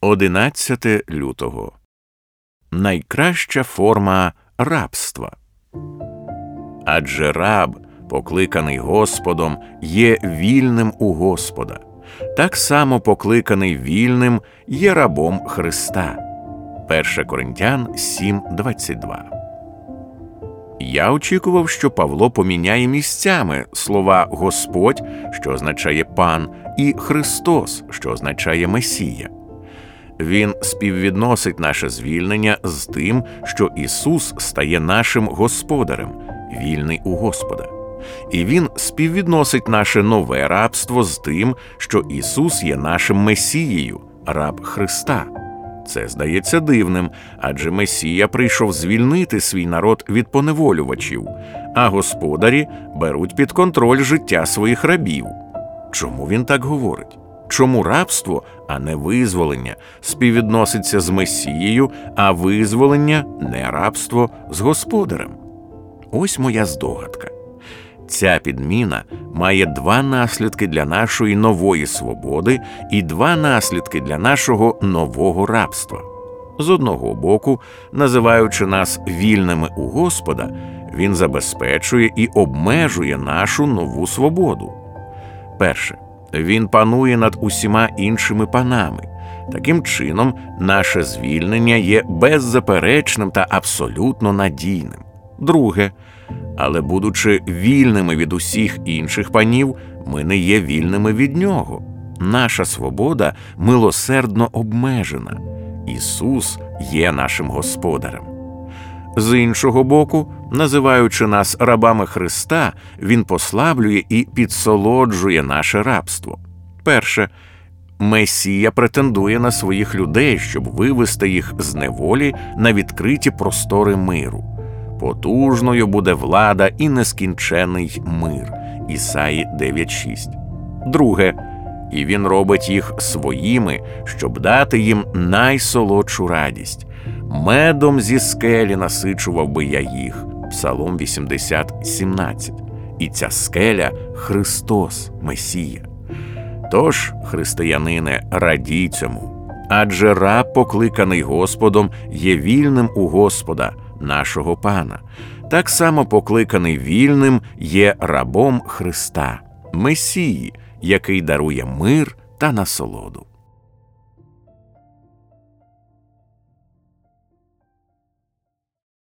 11 лютого найкраща форма рабства. Адже раб, покликаний Господом, є вільним у Господа, так само покликаний вільним є рабом Христа. 1 Коринтян 7:22 Я очікував, що Павло поміняє місцями слова Господь, що означає пан, і Христос, що означає Месія. Він співвідносить наше звільнення з тим, що Ісус стає нашим господарем, вільний у Господа. І Він співвідносить наше нове рабство з тим, що Ісус є нашим Месією, раб Христа. Це здається дивним, адже Месія прийшов звільнити свій народ від поневолювачів, а господарі беруть під контроль життя своїх рабів. Чому він так говорить? Чому рабство, а не визволення, співвідноситься з Месією, а визволення не рабство з господарем? Ось моя здогадка. Ця підміна має два наслідки для нашої нової свободи і два наслідки для нашого нового рабства. З одного боку, називаючи нас вільними у Господа, він забезпечує і обмежує нашу нову свободу. Перше, він панує над усіма іншими панами. Таким чином, наше звільнення є беззаперечним та абсолютно надійним. Друге, але, будучи вільними від усіх інших панів, ми не є вільними від нього. Наша свобода милосердно обмежена. Ісус є нашим господарем. З іншого боку, називаючи нас рабами Христа, Він послаблює і підсолоджує наше рабство. Перше, Месія претендує на своїх людей, щоб вивести їх з неволі на відкриті простори миру. Потужною буде влада і нескінчений мир. Ісаї 9.6. Друге, і він робить їх своїми, щоб дати їм найсолодшу радість. Медом зі скелі насичував би я їх. Псалом 80, 17. І ця скеля Христос, Месія. Тож, християнине, радій цьому. Адже раб, покликаний Господом, є вільним у Господа, нашого Пана, так само покликаний вільним є рабом Христа, Месії, який дарує мир та насолоду.